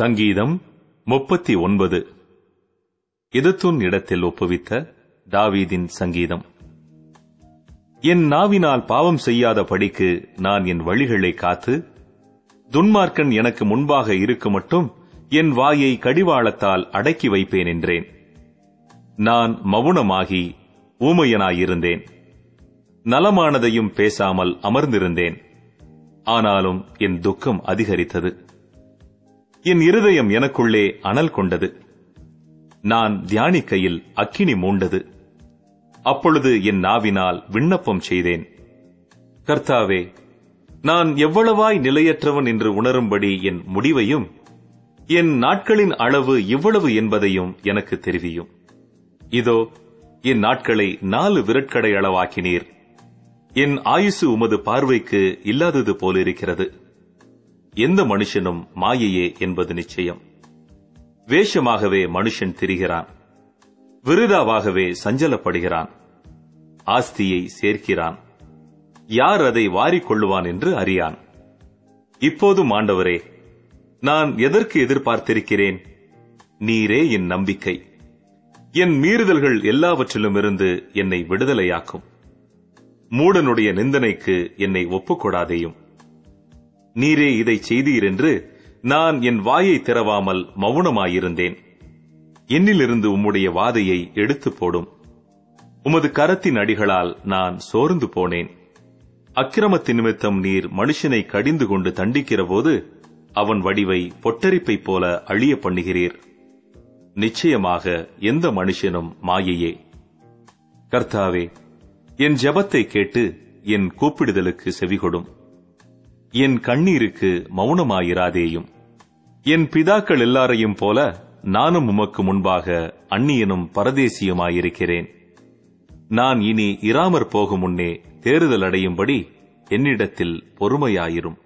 சங்கீதம் முப்பத்தி ஒன்பது. எதிர்த்துன் இடத்தில் ஒப்புவித்த தாவீதின் சங்கீதம். என் நாவினால் பாவம் செய்யாத படிக்கு நான் என் வழிகளை காத்து துன்மார்க்கன் எனக்கு முன்பாக இருக்க மட்டும் என் வாயை கடிவாளத்தால் அடக்கி வைப்பேன் என்றேன். நான் மவுனமாகி ஊமையனாயிருந்தேன். நலமானதையும் பேசாமல் அமர்ந்திருந்தேன். ஆனாலும் என் துக்கம் அதிகரித்தது. என் இருதயம் எனக்குள்ளே அனல் கொண்டது. நான் தியானிக்கையில் அக்கினி மூண்டது. அப்பொழுது என் நாவினால் விண்ணப்பம் செய்தேன். கர்த்தாவே நான் எவ்வளவாய் நிலையற்றவன் என்று உணரும்படி என் முடிவையும் என் நாட்களின் அளவு இவ்வளவு என்பதையும் எனக்கு தெரிவியும். இதோ என் நாட்களை நாலு விரட்கடை அளவாக்கினீர். என் ஆயுசு உமது பார்வைக்கு இல்லாதது போலிருக்கிறது. எந்த மனுஷனும் மாயையே என்பது நிச்சயம். வேஷமாகவே மனுஷன் திரிகிறான். விருதாவாகவே சஞ்சலப்படுகிறான். ஆஸ்தியை சேர்க்கிறான். யார் அதை வாரிக்கொள்ளுவான் என்று அறியான். இப்போதும் ஆண்டவரே நான் எதற்கு எதிர்பார்த்திருக்கிறேன்? நீரே என் நம்பிக்கை. என் மீறுதல்கள் எல்லாவற்றிலும் இருந்து என்னை விடுதலையாக்கும். மூடனுடைய நிந்தனைக்கு என்னை ஒப்புக்கொடாதேயும். நீரே இதை செய்தீர் என்று நான் என் வாயை திறவாமல் மௌனமாயிருந்தேன் என்னிலிருந்து உம்முடைய வாதையை எடுத்து போடும். உமது கரத்தின் அடிகளால் நான் சோர்ந்து போனேன். அக்கிரமத்தின் நிமித்தம் நீர் மனுஷனை கடிந்து கொண்டு தண்டிக்கிற போது அவன் வடிவை பொட்டரிப்பை போல அழிய பண்ணுகிறீர். நிச்சயமாக எந்த மனுஷனும் மாயையே. கர்த்தாவே என் ஜபத்தை கேட்டு என் கூப்பிடுதலுக்கு செவிகொடும். என் கண்ணீருக்கு மௌனமாயிராதேயும். என் பிதாக்கள் எல்லாரையும் போல நானும் உமக்கு முன்பாக அந்நியனும் பரதேசியுமாயிருக்கிறேன். நான் இனி இராமற் போகும் முன்னே தேறுதல் அடையும்படி என்னிடத்தில் பொறுமையாயிரும்.